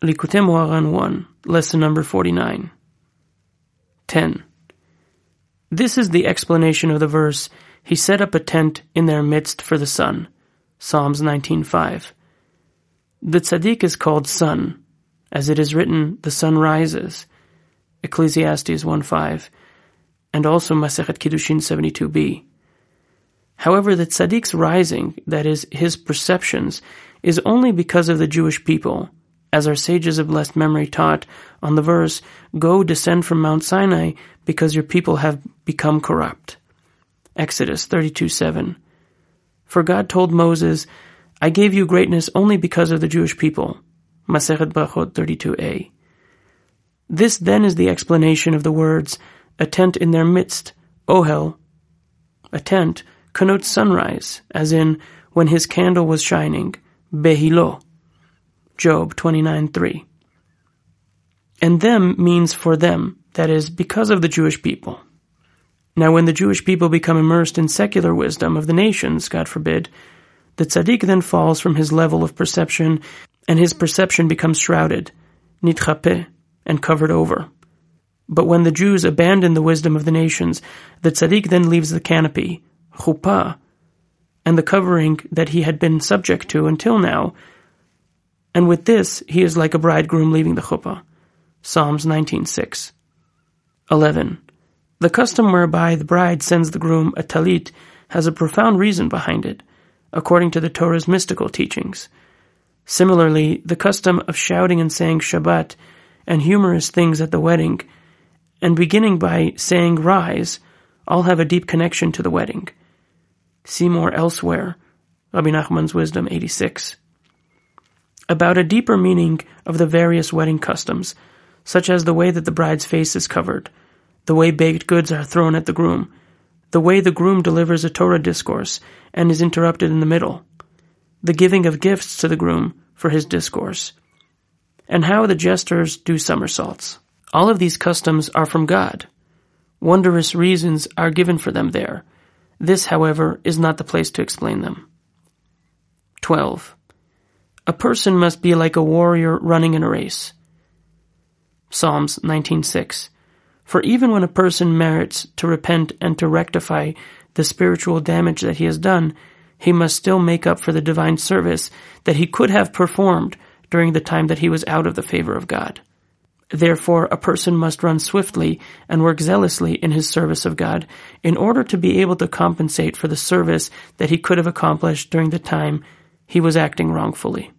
Likutei Moharan 1, lesson number 49. 10. This is the explanation of the verse, He set up a tent in their midst for the sun. Psalms 19.5. The tzaddik is called sun. As it is written, the sun rises. Ecclesiastes 1.5. And also Masechet Kiddushin 72b. However, the tzaddik's rising, that is, his perceptions, is only because of the Jewish people, as our sages of blessed memory taught on the verse, Go descend from Mount Sinai because your people have become corrupt. Exodus 32 7. For God told Moses, I gave you greatness only because of the Jewish people. Masechet Brachot 32a. This then is the explanation of the words, a tent in their midst, ohel. A tent connotes sunrise, as in, when his candle was shining, behilo. Job 29:3. And them means for them, that is, because of the Jewish people. Now, when the Jewish people become immersed in secular wisdom of the nations, God forbid, the tzaddik then falls from his level of perception, and his perception becomes shrouded, nitchape, and covered over. But when the Jews abandon the wisdom of the nations, the tzaddik then leaves the canopy, chuppah, and the covering that he had been subject to until now, and with this he is like a bridegroom leaving the chuppah. Psalms 19.6 11. The custom whereby the bride sends the groom a talit has a profound reason behind it, according to the Torah's mystical teachings. Similarly, the custom of shouting and saying Shabbat and humorous things at the wedding, and beginning by saying rise, all have a deep connection to the wedding. See more elsewhere, Rabbi Nachman's Wisdom 86. About a deeper meaning of the various wedding customs, such as the way that the bride's face is covered, the way baked goods are thrown at the groom, the way the groom delivers a Torah discourse and is interrupted in the middle, the giving of gifts to the groom for his discourse, and how the jesters do somersaults. All of these customs are from God. Wondrous reasons are given for them there. This, however, is not the place to explain them. 12. A person must be like a warrior running in a race. Psalms 19:6 for even when a person merits to repent and to rectify the spiritual damage that he has done, he must still make up for the divine service that he could have performed during the time that he was out of the favor of God. Therefore, a person must run swiftly and work zealously in his service of God in order to be able to compensate for the service that he could have accomplished during the time he was acting wrongfully.